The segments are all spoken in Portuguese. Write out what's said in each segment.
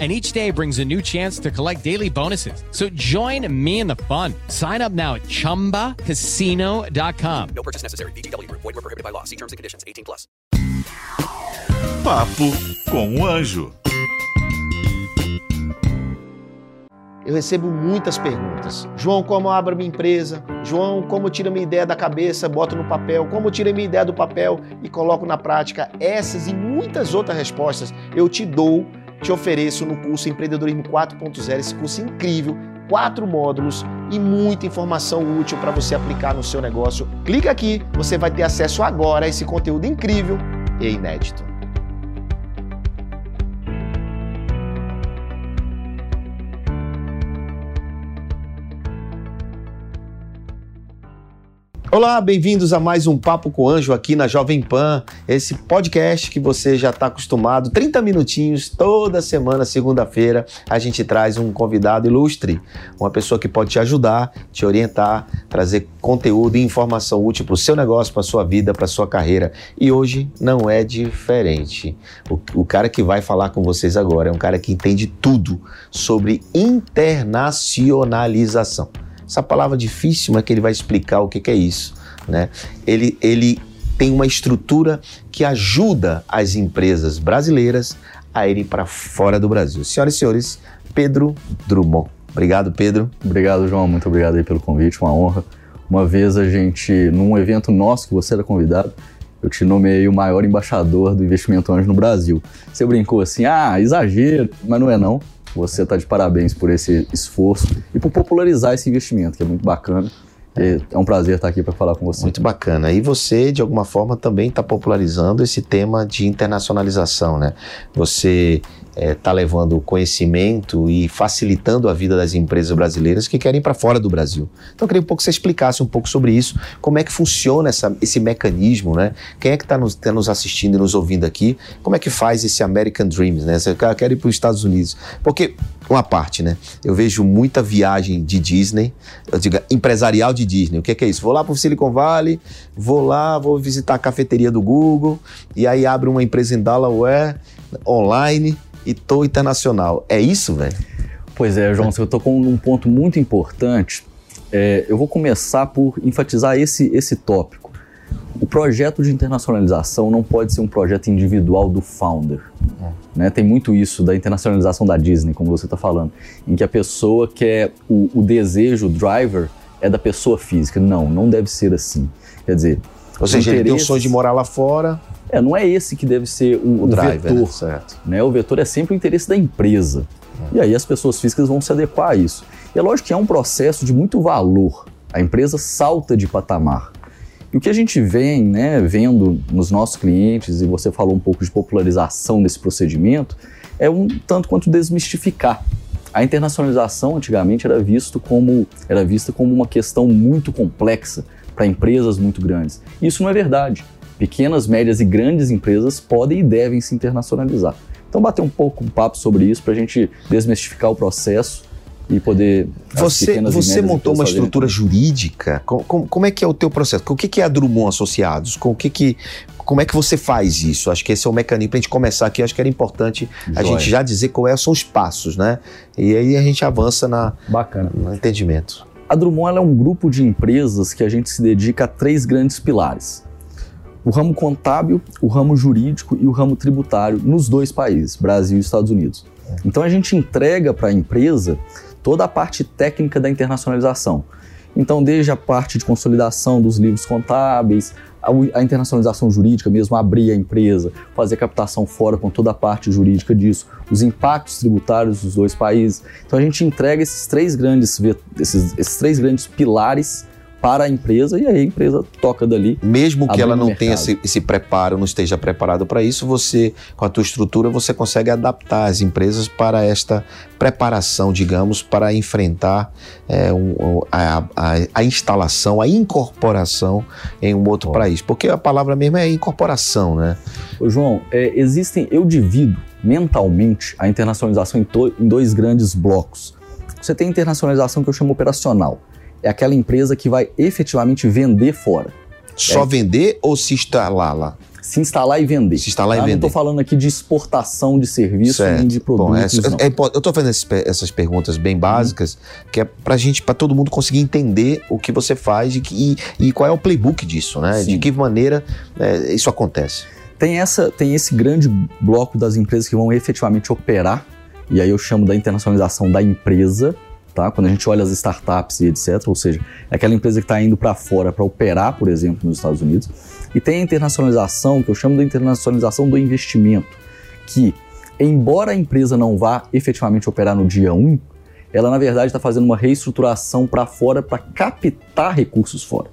and each day brings a new chance to collect daily bonuses. So join me in the fun. Sign up now at ChumbaCasino.com. No purchase necessary. BGW. Void were prohibited by law. See terms and conditions. 18 plus. Papo com o Anjo. Eu recebo muitas perguntas. João, como eu abro minha empresa? João, como eu tiro minha ideia da cabeça, boto no papel? Como eu tiro minha ideia do papel e coloco na prática? Essas e muitas outras respostas eu te dou te ofereço no curso Empreendedorismo 4.0, esse curso incrível, quatro módulos e muita informação útil para você aplicar no seu negócio. Clica aqui, você vai ter acesso agora a esse conteúdo incrível e inédito. Olá, bem-vindos a mais um Papo com Anjo aqui na Jovem Pan, esse podcast que você já está acostumado, 30 minutinhos toda semana, segunda-feira, a gente traz um convidado ilustre, uma pessoa que pode te ajudar, te orientar, trazer conteúdo e informação útil para o seu negócio, para a sua vida, para a sua carreira. E hoje não é diferente. O, o cara que vai falar com vocês agora é um cara que entende tudo sobre internacionalização. Essa palavra difícil, mas que ele vai explicar o que, que é isso. Né? Ele, ele tem uma estrutura que ajuda as empresas brasileiras a irem para fora do Brasil. Senhoras e senhores, Pedro Drummond. Obrigado, Pedro. Obrigado, João. Muito obrigado aí pelo convite, uma honra. Uma vez a gente, num evento nosso que você era convidado, eu te nomeei o maior embaixador do investimento anjo no Brasil. Você brincou assim, ah, exagero, mas não é não. Você está de parabéns por esse esforço e por popularizar esse investimento, que é muito bacana. É um prazer estar aqui para falar com você. Muito bacana. E você, de alguma forma, também está popularizando esse tema de internacionalização, né? Você está é, tá levando conhecimento e facilitando a vida das empresas brasileiras que querem ir para fora do Brasil. Então, eu queria um pouco que você explicasse um pouco sobre isso, como é que funciona essa, esse mecanismo, né? Quem é que está nos, tá nos assistindo e nos ouvindo aqui? Como é que faz esse American Dreams, né? Você quer ir para os Estados Unidos? Porque, uma parte, né? Eu vejo muita viagem de Disney, eu digo empresarial de Disney. O que é, que é isso? Vou lá para o Silicon Valley, vou lá, vou visitar a cafeteria do Google, e aí abre uma empresa em Delaware, online, e tô internacional. É isso, velho? Pois é, João, você tocou num ponto muito importante. É, eu vou começar por enfatizar esse, esse tópico. O projeto de internacionalização não pode ser um projeto individual do founder. É. Né? Tem muito isso da internacionalização da Disney, como você está falando, em que a pessoa quer o, o desejo, o driver, é da pessoa física. Não, não deve ser assim. Quer dizer, ou seja, ele tem o sonho de morar lá fora. É, não é esse que deve ser o, o, o driver, vetor. Né? Certo. Né? O vetor é sempre o interesse da empresa. É. E aí as pessoas físicas vão se adequar a isso. E é lógico que é um processo de muito valor. A empresa salta de patamar. E o que a gente vem né, vendo nos nossos clientes, e você falou um pouco de popularização desse procedimento, é um tanto quanto desmistificar. A internacionalização antigamente era, visto como, era vista como uma questão muito complexa para empresas muito grandes. Isso não é verdade. Pequenas, médias e grandes empresas podem e devem se internacionalizar. Então, bater um pouco um papo sobre isso para a gente desmistificar o processo e poder. Você, você montou uma estrutura jurídica? Como, como, é que é o teu processo? O que, que é a Drummond Associados? Com o que, que como é que você faz isso? Acho que esse é o mecanismo para a gente começar aqui. Acho que era importante Joia. a gente já dizer quais são os passos, né? E aí a gente avança na, Bacana. no entendimento. A Drummond é um grupo de empresas que a gente se dedica a três grandes pilares o ramo contábil, o ramo jurídico e o ramo tributário nos dois países, Brasil e Estados Unidos. Então a gente entrega para a empresa toda a parte técnica da internacionalização. Então, desde a parte de consolidação dos livros contábeis, a, internacionalização jurídica mesmo, abrir a empresa, fazer a captação fora com toda a parte jurídica disso, os impactos tributários dos dois países. Então, a gente entrega esses três grandes, esses, esses três grandes pilares para a empresa e aí a empresa toca dali. Mesmo que ela não tenha esse, esse, preparo, não esteja preparado para isso, você, com a tua estrutura, você consegue adaptar as empresas para esta preparação, digamos, para enfrentar é, um, a, a, a, instalação, a incorporação em um outro país. Porque a palavra mesmo é incorporação, né? Ô, João, é, existem, eu divido mentalmente a internacionalização em, to, em dois grandes blocos. Você tem internacionalização que eu chamo operacional. É aquela empresa que vai efetivamente vender fora. Só é. vender ou se instalar lá? Se instalar e vender. Se instalar tá? e vender. Não estou falando aqui de exportação de serviço certo. nem de produtos. Bom, é, é, eu estou fazendo essas perguntas bem básicas, hum. que é para gente, para todo mundo conseguir entender o que você faz e, que, e, e qual é o playbook disso, né? Sim. De que maneira é, isso acontece. Tem, essa, tem esse grande bloco das empresas que vão efetivamente operar, e aí eu chamo da internacionalização da empresa, tá? Quando a gente olha as startups e etc., ou seja, é aquela empresa que está indo para fora para operar, por exemplo, nos Estados Unidos. E tem a internacionalização, que eu chamo de internacionalização do investimento, que, embora a empresa não vá efetivamente operar no dia 1, ela na verdade está fazendo uma reestruturação para fora para captar recursos fora.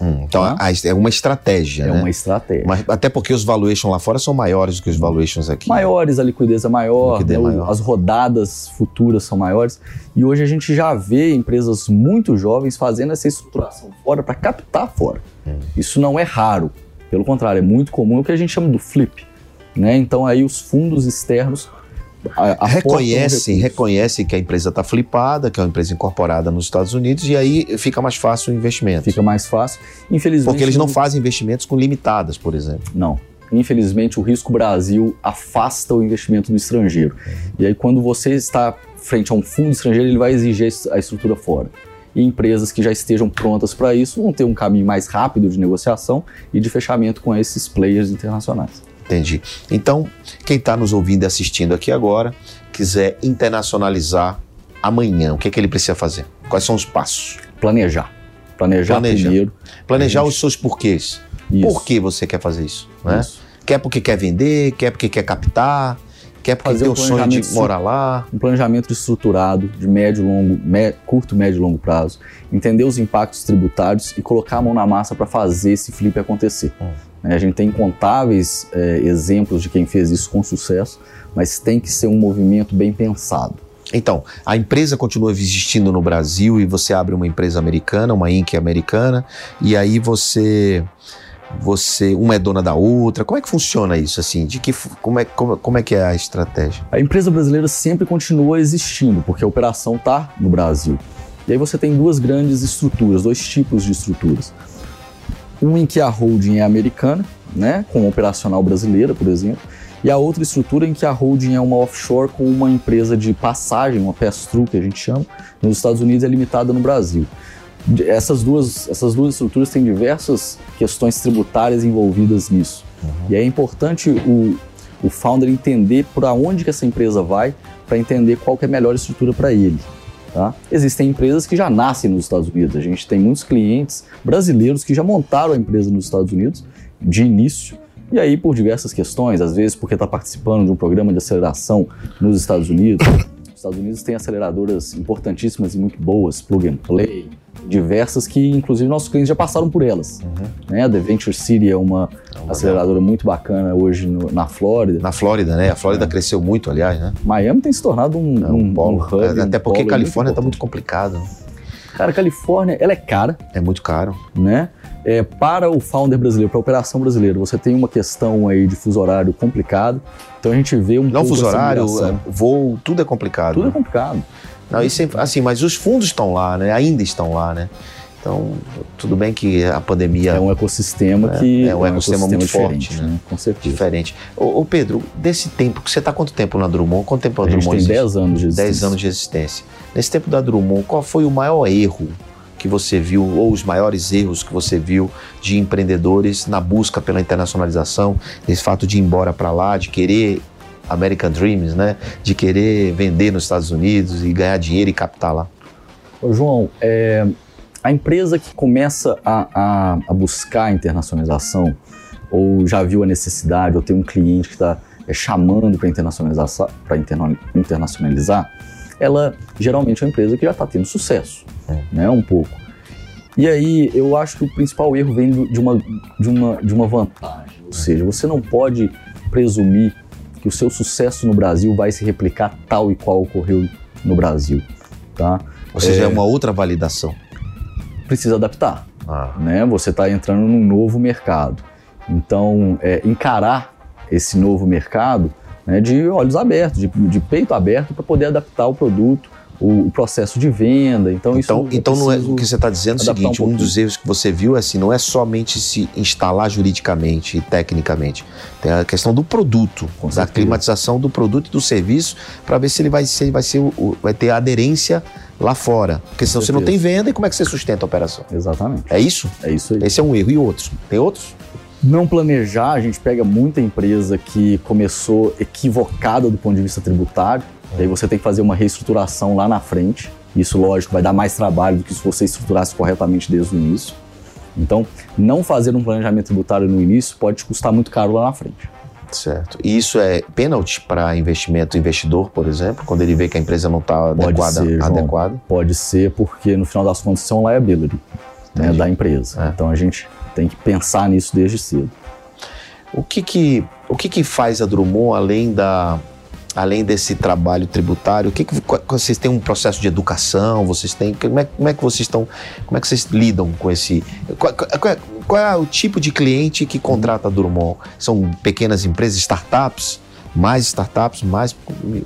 Hum, então tá? é uma estratégia. É né? uma estratégia. Mas, até porque os valuations lá fora são maiores do que os valuations aqui. Maiores, a liquidez é maior, liquidez né? maior. as rodadas futuras são maiores. E hoje a gente já vê empresas muito jovens fazendo essa estruturação fora para captar fora. Hum. Isso não é raro. Pelo contrário, é muito comum é o que a gente chama do flip. Né? Então aí os fundos externos reconhece, reconhece que a empresa está flipada, que é uma empresa incorporada nos Estados Unidos, e aí fica mais fácil o investimento. Fica mais fácil. Infelizmente. Porque eles não fazem investimentos com limitadas, por exemplo. Não. Infelizmente, o risco Brasil afasta o investimento do estrangeiro. E aí, quando você está frente a um fundo estrangeiro, ele vai exigir a estrutura fora. E empresas que já estejam prontas para isso vão ter um caminho mais rápido de negociação e de fechamento com esses players internacionais. Entendi. Então, quem está nos ouvindo e assistindo aqui agora, quiser internacionalizar amanhã, o que, é que ele precisa fazer? Quais são os passos? Planejar. Planejar, Planejar. primeiro. Planejar gente... os seus porquês. Isso. Por que você quer fazer isso? Né? isso? Quer porque quer vender, quer porque quer captar, quer porque fazer tem o sonho de morar lá. Um planejamento estruturado, de médio, longo, me, curto, médio e longo prazo. Entender os impactos tributários e colocar a mão na massa para fazer esse flip acontecer. Hum. Né, a gente tem incontáveis é, exemplos de quem fez isso com sucesso, mas tem que ser um movimento bem pensado. Então, a empresa continua existindo no Brasil e você abre uma empresa americana, uma Inc. americana, e aí você você uma é dona da outra. Como é que funciona isso assim? De que como é como, como é que é a estratégia? A empresa brasileira sempre continua existindo, porque a operação está no Brasil. E aí você tem duas grandes estruturas, dois tipos de estruturas um em que a holding é americana, né, com operacional brasileira, por exemplo, e a outra estrutura em que a holding é uma offshore com uma empresa de passagem, uma pass-through que a gente chama, nos Estados Unidos é limitada no Brasil. Essas duas, essas duas estruturas têm diversas questões tributárias envolvidas nisso. Uhum. E é importante o, o founder entender para onde que essa empresa vai, para entender qual que é a melhor estrutura para ele. Tá? Existem empresas que já nascem nos Estados Unidos. A gente tem muitos clientes brasileiros que já montaram a empresa nos Estados Unidos de início. E aí, por diversas questões, às vezes porque está participando de um programa de aceleração nos Estados Unidos. Os Estados Unidos têm aceleradoras importantíssimas e muito boas, plug and play, diversas que, inclusive, nossos clientes já passaram por elas. Uhum. Né? A The Venture City é uma é aceleradora muito bacana hoje no, na Flórida. Na Flórida, né? A Flórida é. cresceu muito, aliás, né? Miami tem se tornado um, é um, um polo. Um hub, até porque Califórnia está muito complicado. Cara, Califórnia, ela é cara. É muito caro. Né? É, para o founder brasileiro, para a operação brasileira, você tem uma questão aí de fuso horário complicado. Então a gente vê um Não fuso horário, é, voo, tudo é complicado. Tudo né? é complicado. Não, isso é, assim, mas os fundos estão lá, né? Ainda estão lá, né? Então, tudo bem que a pandemia. É um ecossistema é, que. É um, é um ecossistema, ecossistema, muito forte, né? né? Com certeza. Diferente. Ô, ô, Pedro, desse tempo, que você está quanto tempo na Drummond? Quanto tempo a, a Drummond tem 10 anos de existência. 10 anos de existência. Nesse tempo da Drummond, qual foi o maior erro que você viu, ou os maiores erros que você viu de empreendedores na busca pela internacionalização, esse fato de ir embora para lá, de querer American Dreams, né? De querer vender nos Estados Unidos e ganhar dinheiro e captar lá. Ô, João, é, a empresa que começa a, a, a buscar a internacionalização, ou já viu a necessidade, ou tem um cliente que está é, chamando para internacionalizar, internacionalizar, ela geralmente é uma empresa que já está tendo sucesso, é. né? Um pouco. E aí eu acho que o principal erro vem de uma, de uma, de uma vantagem. Ou seja, você não pode presumir que o seu sucesso no Brasil vai se replicar tal e qual ocorreu no Brasil. Tá? Ou seja, é, é uma outra validação. Precisa adaptar. Ah. Né? Você está entrando num novo mercado. Então, é, encarar esse novo mercado né, de olhos abertos, de, de peito aberto para poder adaptar o produto, o, o, processo de venda. Então, então, isso então não é o que você está dizendo é o seguinte: um, um, dos erros que você viu é assim, não é somente se instalar juridicamente e tecnicamente. Tem a questão do produto, Com da certeza. climatização do produto e do serviço, para ver se ele vai ser, vai ser vai ter aderência lá fora. Porque senão você não tem venda e como é que você sustenta a operação? Exatamente. É isso? É isso aí. Esse é um erro. E outros? Tem outros? Não planejar, a gente pega muita empresa que começou equivocada do ponto de vista tributário, e aí você tem que fazer uma reestruturação lá na frente. Isso, lógico, vai dar mais trabalho do que se você estruturasse corretamente desde o início. Então, não fazer um planejamento tributário no início pode te custar muito caro lá na frente. Certo. E isso é pênalti para investimento investidor, por exemplo, quando ele vê que a empresa não está adequada, ser, João, adequada? Pode ser, porque no final das contas isso é um liability né, da empresa. É. Então a gente tem que pensar nisso desde cedo. O que que, o que, que faz a Drummond além da além desse trabalho tributário? O que, que vocês têm um processo de educação? Vocês têm como é, como é que vocês estão como é que vocês lidam com esse qual, qual, qual é o tipo de cliente que contrata a Drummond? São pequenas empresas, startups? mais startups, mais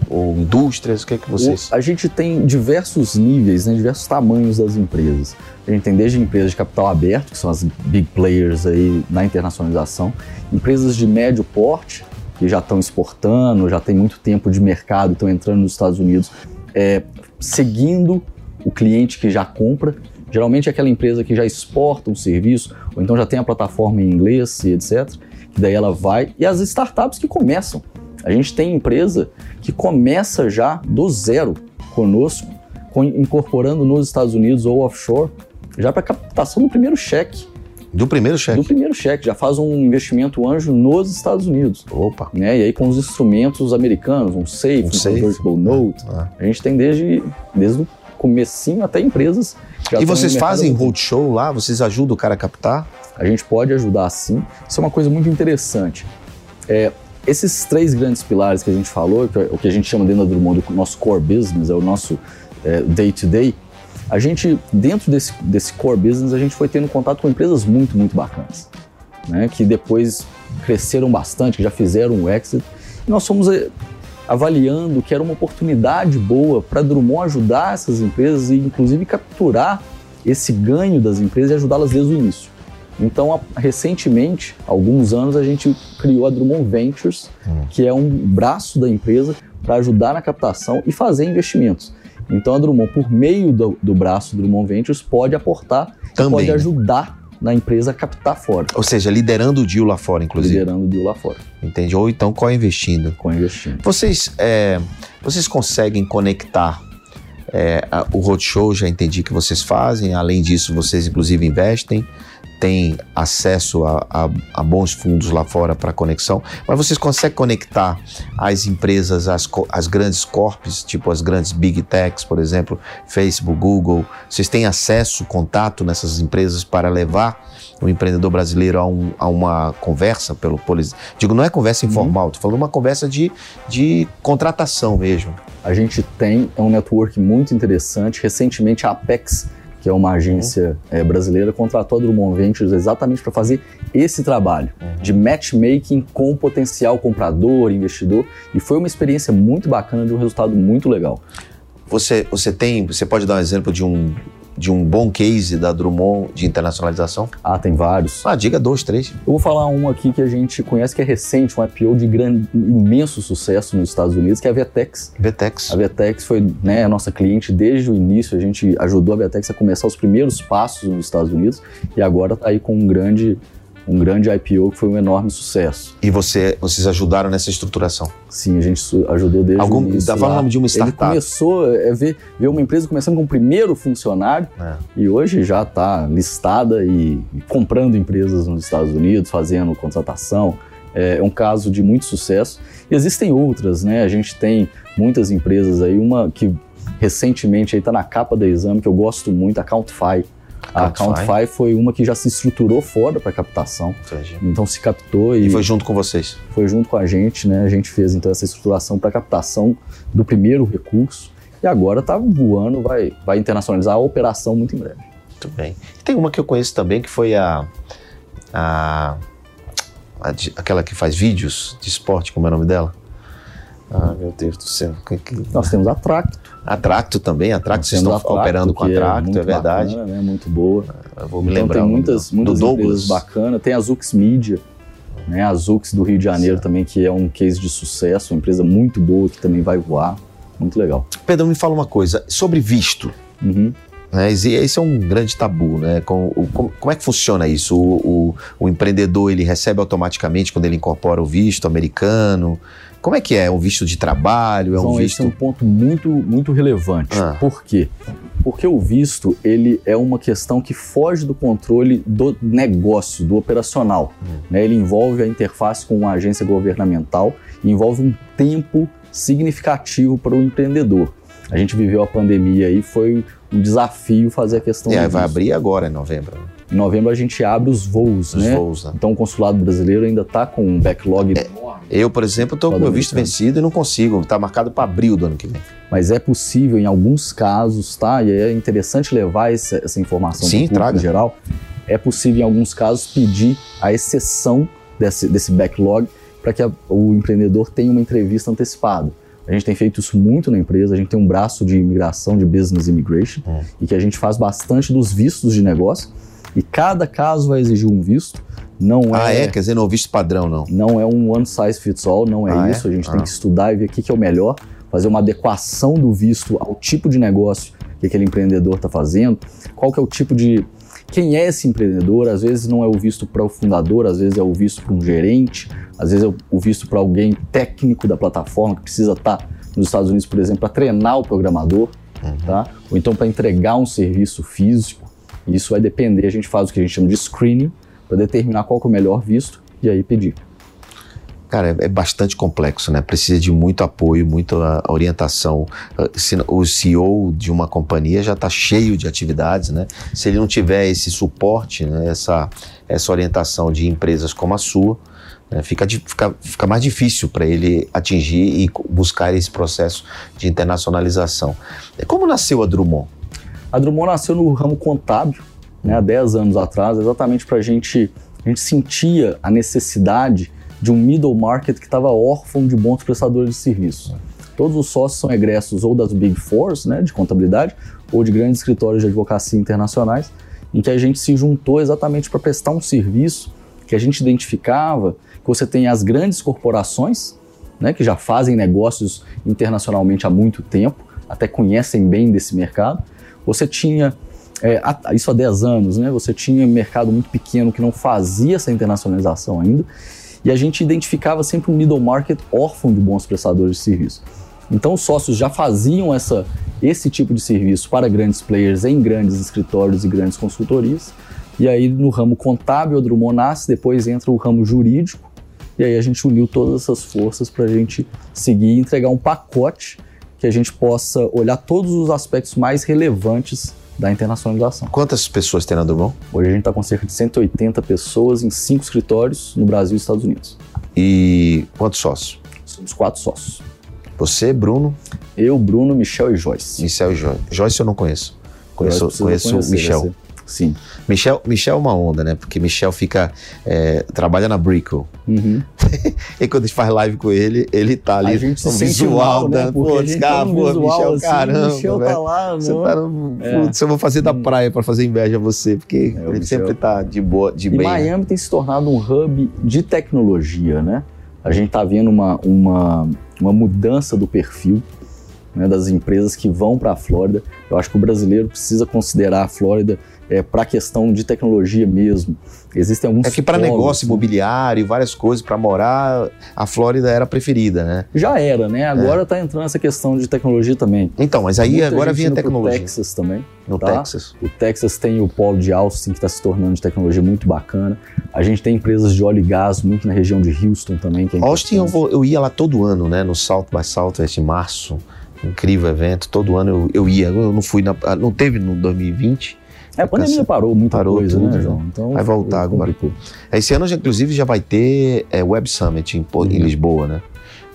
ou indústrias? O que é que vocês? a gente tem diversos níveis, né, diversos tamanhos das empresas. A gente tem desde empresas de capital aberto, que são as big players aí na internacionalização, empresas de médio porte, que já estão exportando, já tem muito tempo de mercado, estão entrando nos Estados Unidos, é, seguindo o cliente que já compra. Geralmente é aquela empresa que já exporta um serviço, ou então já tem a plataforma em inglês e etc. Que daí ela vai. E as startups que começam. A gente tem empresa que começa já do zero conosco, incorporando nos Estados Unidos ou offshore, já para captação do primeiro cheque. Do primeiro cheque? Do primeiro cheque, já faz um investimento anjo nos Estados Unidos. Opa! Né? E aí com os instrumentos americanos, um SAFE, um, um safe. convertible note, ah. a gente tem desde, desde o comecinho até empresas. E vocês fazem roadshow lá? Vocês ajudam o cara a captar? A gente pode ajudar sim. Isso é uma coisa muito interessante. É, esses três grandes pilares que a gente falou, que é o que a gente chama dentro do Drummond do nosso core business, é o nosso day-to-day, é, -day, a gente, dentro desse, desse core business, a gente foi tendo contato com empresas muito, muito bacanas, né, que depois cresceram bastante, que já fizeram um exit, e nós fomos é, avaliando que era uma oportunidade boa para Drummond ajudar essas empresas e, inclusive, capturar esse ganho das empresas e ajudá-las desde o início. Então, a, recentemente, há alguns anos, a gente criou a Drummond Ventures, hum. que é um braço da empresa para ajudar na captação e fazer investimentos. Então, a Drummond, por meio do, do braço Drummond Ventures, pode aportar Também. pode ajudar na empresa captar fora. Ou seja, liderando o deal lá fora, inclusive. Liderando o deal lá fora. Entende? Ou então co-investindo. Co-investindo. Vocês, é, vocês conseguem conectar é, a, o roadshow, já entendi que vocês fazem. Além disso, vocês inclusive investem tem acesso a, a, a bons fundos lá fora para conexão, mas vocês conseguem conectar as empresas, as, as grandes corpos, tipo as grandes big techs, por exemplo, Facebook, Google, vocês têm acesso, contato nessas empresas para levar o empreendedor brasileiro a, um, a uma conversa pelo polis... digo não é conversa uhum. informal, estou falando uma conversa de, de contratação mesmo. A gente tem é um network muito interessante. Recentemente a Apex que é uma agência uhum. é, brasileira, contratou a Drummond Ventures exatamente para fazer esse trabalho uhum. de matchmaking com o potencial comprador, investidor, e foi uma experiência muito bacana de um resultado muito legal. Você, você tem, você pode dar um exemplo de um de um bom case da Drummond de internacionalização? Ah, tem vários. Ah, diga dois, três. Eu vou falar um aqui que a gente conhece que é recente, um IPO de grande, imenso sucesso nos Estados Unidos, que é a Vetex. Vetex. A Vetex foi né, a nossa cliente desde o início, a gente ajudou a Vetex a começar os primeiros passos nos Estados Unidos e agora está aí com um grande um grande IPO que foi um enorme sucesso. E você, vocês ajudaram nessa estruturação? Sim, a gente ajudou desde Algum, o início. Dava o nome de uma startup? Ele começou a é, ver, ver uma empresa começando com o primeiro funcionário é. e hoje já está listada e, e comprando empresas nos Estados Unidos, fazendo contratação. É, é um caso de muito sucesso. E existem outras, né? A gente tem muitas empresas aí, uma que recentemente está na capa da exame, que eu gosto muito, a Countify A Countify foi uma que já se estruturou fora para captação. Entendi. Então se captou e, e, foi junto com vocês. Foi junto com a gente, né? A gente fez então essa estruturação para captação do primeiro recurso e agora está voando, vai, vai internacionalizar a operação muito em breve. Muito bem. E tem uma que eu conheço também que foi a, a, a aquela que faz vídeos de esporte, como é o nome dela? Ah, meu Deus do céu. Nós temos a Tracto. A Tracto também, a Tracto, vocês estão Tracto, operando com a Tracto, é, é verdade. Bacana, né? Muito boa. Eu vou me então, lembrar. Tem muitas, muitas do empresas bacanas. Tem a Zux Media, né? a Zux do Rio de Janeiro certo. também, que é um case de sucesso, uma empresa muito boa que também vai voar. Muito legal. Pedro, me fala uma coisa, sobre visto. Uhum. Né, esse é um grande tabu, né? Como, como é que funciona isso? O, o, o, empreendedor ele recebe automaticamente quando ele incorpora o visto americano? Como é que é? É um visto de trabalho? É um visto... Esse é um ponto muito, muito relevante. Ah. Por quê? Porque o visto ele é uma questão que foge do controle do negócio, do operacional. Hum. Né? Ele envolve a interface com uma agência governamental, envolve um tempo significativo para o empreendedor. A gente viveu a pandemia e foi um desafio fazer a questão. É, vai abrir agora em novembro. Né? Em novembro a gente abre os voos, os né? Voos, né? Então o consulado brasileiro ainda está com um backlog é, enorme. Eu, por exemplo, estou com meu visto vencido e não consigo. Está marcado para abril do ano que vem. Mas é possível em alguns casos, tá? E é interessante levar essa, essa informação Sim, para geral. É possível em alguns casos pedir a exceção desse, desse backlog para que a, o empreendedor tenha uma entrevista antecipada. A gente tem feito isso muito na empresa, a gente tem um braço de imigração, de business immigration, hum. e que a gente faz bastante dos vistos de negócio e cada caso vai exigir um visto. Não ah, é, é? Quer dizer, não é visto padrão, não? Não é um one size fits all, não é ah, é? isso. É? A gente ah. tem que estudar e ver o que é o melhor, fazer uma adequação do visto ao tipo de negócio que aquele empreendedor está fazendo, qual que é o tipo de... Quem é esse empreendedor? Às vezes não é o visto para o fundador, às vezes é o visto para um gerente, às vezes é o visto para alguém técnico da plataforma que precisa estar tá nos Estados Unidos, por exemplo, para treinar o programador, uhum. tá? ou então para entregar um serviço físico. Isso vai depender, a gente faz o que a gente chama de screening para determinar qual é o melhor visto e aí pedir. Cara, é, bastante complexo, né? Precisa de muito apoio, muita orientação. Ah, o CEO de uma companhia já está cheio de atividades, né? Se ele não tiver esse suporte, né? essa, essa orientação de empresas como a sua, né? fica, fica, fica mais difícil para ele atingir e buscar esse processo de internacionalização. Como nasceu a Drummond? A Drummond nasceu no ramo contábil, né, há 10 anos atrás, exatamente para a gente. A gente sentia a necessidade de um middle market que estava órfão de bons prestadores de serviço. Todos os sócios são egressos ou das Big Fours, né, de contabilidade, ou de grandes escritórios de advocacia internacionais, em que a gente se juntou exatamente para prestar um serviço que a gente identificava que você tem as grandes corporações, né, que já fazem negócios internacionalmente há muito tempo, até conhecem bem desse mercado, você tinha, é, isso há 10 anos, né? Você tinha mercado muito pequeno que não fazia essa internacionalização ainda. E a gente identificava sempre um middle market órfão de bons prestadores de serviço. Então os sócios já faziam essa, esse tipo de serviço para grandes players em grandes escritórios e grandes consultorias. E aí no ramo contábil, o Drummond nasce, depois entra o ramo jurídico. E aí a gente uniu todas essas forças para a gente seguir e entregar um pacote que a gente possa olhar todos os aspectos mais relevantes da internacionalização. Quantas pessoas tem na Drummond? Hoje a gente está com cerca de 180 pessoas em cinco escritórios no Brasil e Estados Unidos. E quantos sócios? Somos quatro sócios. Você, Bruno? Eu, Bruno, Michel e Joyce. Michel e Joyce. Joyce eu não conheço. Conheço, conheço o Michel. Sim. Michel, Michel é uma onda, né? Porque Michel fica. É, trabalha na Brickle. Uhum. e quando a gente faz live com ele, ele tá ali. A gente se visual, mal, né? Pô, cara, tá pô, visual, Michel, assim, caramba. Michel tá lá, você tá no, é. Putz, eu vou fazer da hum. praia para fazer inveja a você, porque é, ele Michel. sempre tá de boa, de e bem. E né? Miami né? tem se tornado um hub de tecnologia, né? A gente tá vendo uma, uma, uma mudança do perfil. Né, das empresas que vão para a Flórida. Eu acho que o brasileiro precisa considerar a Flórida é, para a questão de tecnologia mesmo. Existem alguns. É que para negócio imobiliário, várias coisas, para morar, a Flórida era a preferida, né? Já era, né? Agora está é. entrando essa questão de tecnologia também. Então, mas aí Muita agora vem a tecnologia. No Texas também. No tá? Texas. O Texas tem o polo de Austin, que está se tornando de tecnologia muito bacana. A gente tem empresas de óleo e gás muito na região de Houston também. É Austin, eu, vou, eu ia lá todo ano, né? No South by Southwest, em março incrível evento. Todo ano eu, eu ia. Eu não fui na, não teve no 2020, É, a pandemia parou muita parou coisa, né, tudo, né, João? Então, vai voltar agora. Esse ano, inclusive, já vai ter é, Web Summit em, em Lisboa, né?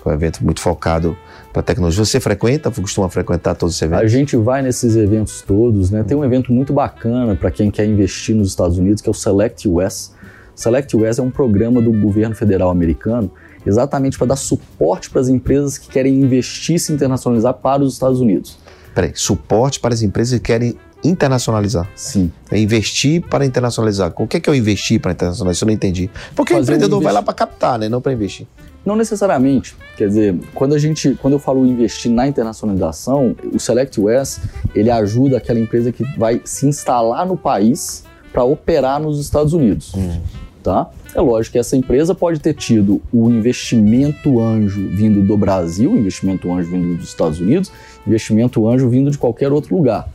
É um evento muito focado para tecnologia. Você frequenta, costuma frequentar todos os eventos? A gente vai nesses eventos todos, né? Tem um evento muito bacana para quem quer investir nos Estados Unidos, que é o Select US. Select US é um programa do governo federal americano exatamente para dar suporte para as empresas que querem investir e se internacionalizar para os Estados Unidos. Peraí, suporte para as empresas que querem internacionalizar. Sim. É investir para internacionalizar. O que é que eu investir para internacionalizar? Eu não entendi. Porque Fazer o empreendedor vai lá para captar, né? Não para investir. Não necessariamente. Quer dizer, quando a gente, quando eu falo investir na internacionalização, o Select US ele ajuda aquela empresa que vai se instalar no país para operar nos Estados Unidos. Hum. Tá? É lógico que essa empresa pode ter tido o investimento anjo vindo do Brasil, investimento anjo vindo dos Estados Unidos, investimento anjo vindo de qualquer outro lugar.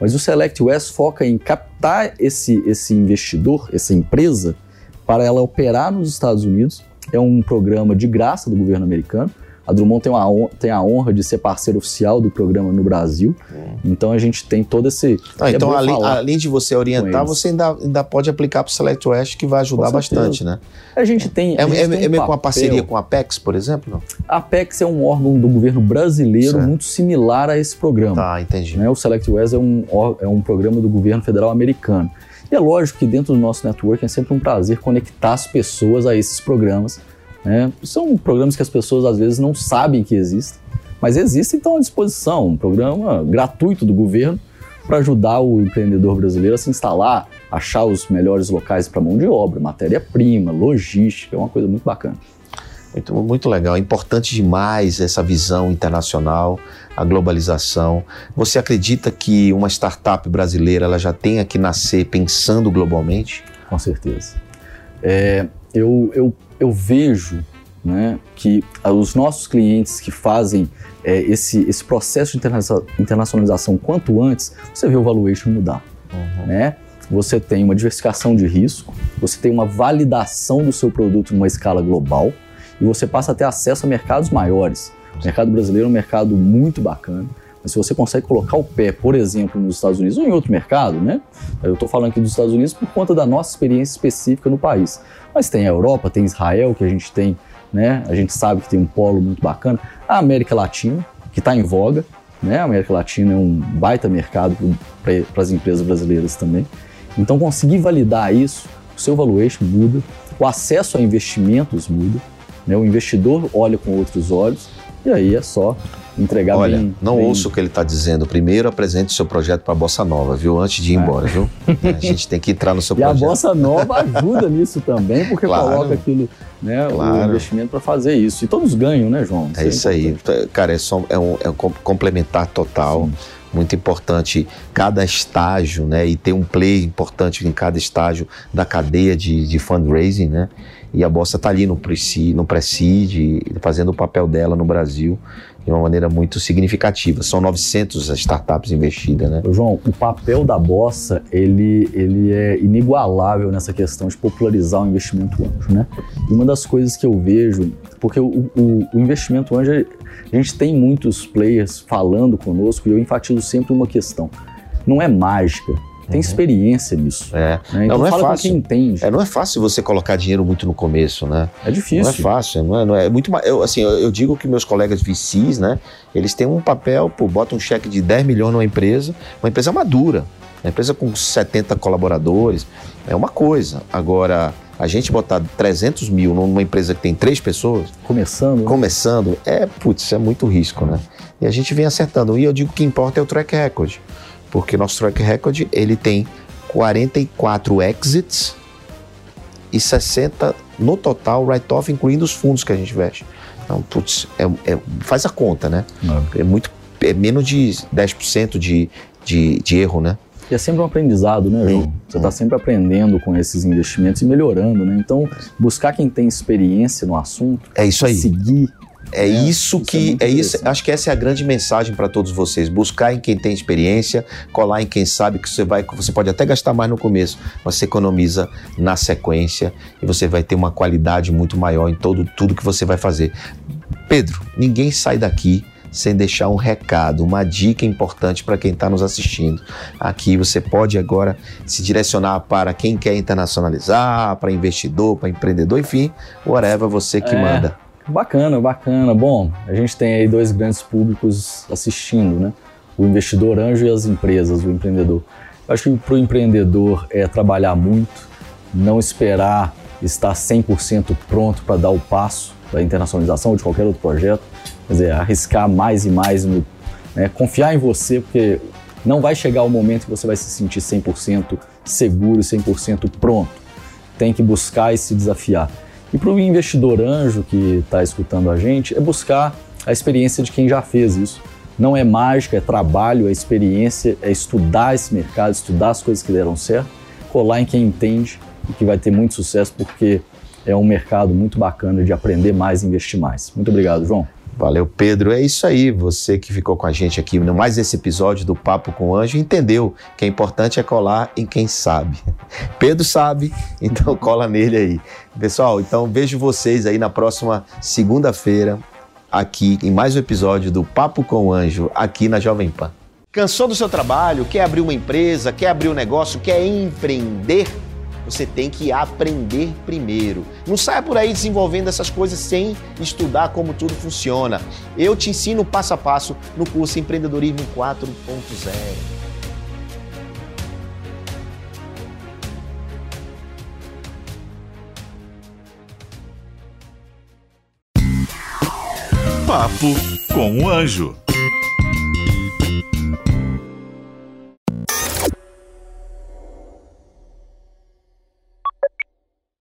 Mas o Select US foca em captar esse, esse investidor, essa empresa, para ela operar nos Estados Unidos. É um programa de graça do governo americano a Drummond tem, uma, tem a honra de ser parceiro oficial do programa no Brasil. Hum. Então a gente tem todo esse. Ah, então, é além, além, de você orientar, você ainda, ainda pode aplicar para o Select West, que vai ajudar bastante, né? A gente tem. É, gente é, tem é, um com uma parceria com a Apex, por exemplo? A Apex é um órgão do governo brasileiro certo. muito similar a esse programa. Tá, entendi. Né? O Select West é um, é um programa do governo federal americano. E é lógico que dentro do nosso network é sempre um prazer conectar as pessoas a esses programas né? São programas que as pessoas às vezes não sabem que existem, mas existem então à disposição. Um programa gratuito do governo para ajudar o empreendedor brasileiro a se instalar, achar os melhores locais para mão de obra, matéria-prima, logística, é uma coisa muito bacana. Muito, muito legal, é importante demais essa visão internacional, a globalização. Você acredita que uma startup brasileira ela já tenha que nascer pensando globalmente? Com certeza. É, eu, eu eu vejo né, que os nossos clientes que fazem é, esse, esse processo de internacionalização quanto antes, você vê o valuation mudar. Uhum. Né? Você tem uma diversificação de risco, você tem uma validação do seu produto numa escala global e você passa a ter acesso a mercados maiores. O mercado brasileiro é um mercado muito bacana. Mas se você consegue colocar o pé, por exemplo, nos Estados Unidos ou em outro mercado, né? Eu estou falando aqui dos Estados Unidos por conta da nossa experiência específica no país. Mas tem a Europa, tem Israel, que a gente tem, né? A gente sabe que tem um polo muito bacana. A América Latina, que está em voga, né? A América Latina é um baita mercado para as empresas brasileiras também. Então, conseguir validar isso, o seu valuation muda, o acesso a investimentos muda, né? o investidor olha com outros olhos, e aí é só entregar Olha, bem, não bem... ouço o que ele está dizendo. Primeiro apresente o seu projeto para a Bossa Nova, viu? Antes de ir é. embora, viu? A gente tem que entrar no seu e projeto. E a Bossa Nova ajuda nisso também, porque claro. coloca aquilo, né, claro. o investimento para fazer isso. E todos ganham, né, João? Isso é isso aí. Cara, é, só, é, um, é um complementar total. Sim muito importante cada estágio, né? E ter um play importante em cada estágio da cadeia de, de fundraising, né? E a Bossa está ali no Pre-Seed, no Pre fazendo o papel dela no Brasil de uma maneira muito significativa. São 900 startups investidas, né? João, o papel da Bossa, ele, ele é inigualável nessa questão de popularizar o investimento anjo, né? E uma das coisas que eu vejo, porque o, o, o investimento anjo, a gente tem muitos players falando conosco e eu enfatizo sempre uma questão. Não é mágica, tem uhum. experiência nisso. É. Né? Então não, não é fácil. quem entende. É, não é fácil você colocar dinheiro muito no começo, né? É difícil. Não é fácil, não é, não é, é muito eu, assim, eu, eu, digo que meus colegas VCs, né, eles têm um papel, pô, bota um cheque de 10 milhões numa empresa, uma empresa madura, uma empresa com 70 colaboradores, é uma coisa. Agora, a gente botar 300 mil numa empresa que tem três pessoas. Começando. Né? Começando, é, putz, é muito risco, né? E a gente vem acertando. E eu digo que importa é o track record porque nosso track record ele tem 44 exits e 60 no total write-off, incluindo os fundos que a gente veste. Então, putz, é, é, faz a conta, né? É, é muito é menos de 10% de, de, de erro, né? E é sempre um aprendizado, né, João? Você está sempre aprendendo com esses investimentos e melhorando, né? Então, buscar quem tem experiência no assunto, é isso aí. seguir é, é isso que é, é isso. Acho que essa é a grande mensagem para todos vocês. Buscar em quem tem experiência, colar em quem sabe que você vai, você pode até gastar mais no começo, mas você economiza na sequência e você vai ter uma qualidade muito maior em todo tudo que você vai fazer. Pedro, ninguém sai daqui sem deixar um recado, uma dica importante para quem está nos assistindo. Aqui você pode agora se direcionar para quem quer internacionalizar, para investidor, para empreendedor, enfim, whatever você que é, manda. Bacana, bacana. Bom, a gente tem aí dois grandes públicos assistindo, né? O investidor anjo e as empresas, o empreendedor. Eu acho que para o empreendedor é trabalhar muito, não esperar estar 100% pronto para dar o passo da internacionalização ou de qualquer outro projeto, quer dizer, arriscar mais e mais, no, né, confiar em você, porque não vai chegar o momento que você vai se sentir 100% seguro, 100% pronto. Tem que buscar e se desafiar. E para o investidor anjo que está escutando a gente, é buscar a experiência de quem já fez isso. Não é mágica, é trabalho, é experiência, é estudar esse mercado, estudar as coisas que deram certo, colar em quem entende e que vai ter muito sucesso, porque é um mercado muito bacana de aprender mais e investir mais. Muito obrigado, João. Valeu, Pedro. É isso aí. Você que ficou com a gente aqui no mais esse episódio do Papo com o Anjo entendeu que é importante é colar em quem sabe. Pedro sabe, então cola nele aí. Pessoal, então vejo vocês aí na próxima segunda-feira aqui em mais um episódio do Papo com o Anjo aqui na Jovem Pan. Cansou do seu trabalho? Quer abrir uma empresa? Quer abrir um negócio? Quer empreender? Você tem que aprender primeiro. Não saia por aí desenvolvendo essas coisas sem estudar como tudo funciona. Eu te ensino passo a passo no curso Empreendedorismo 4.0. Papo com o Anjo.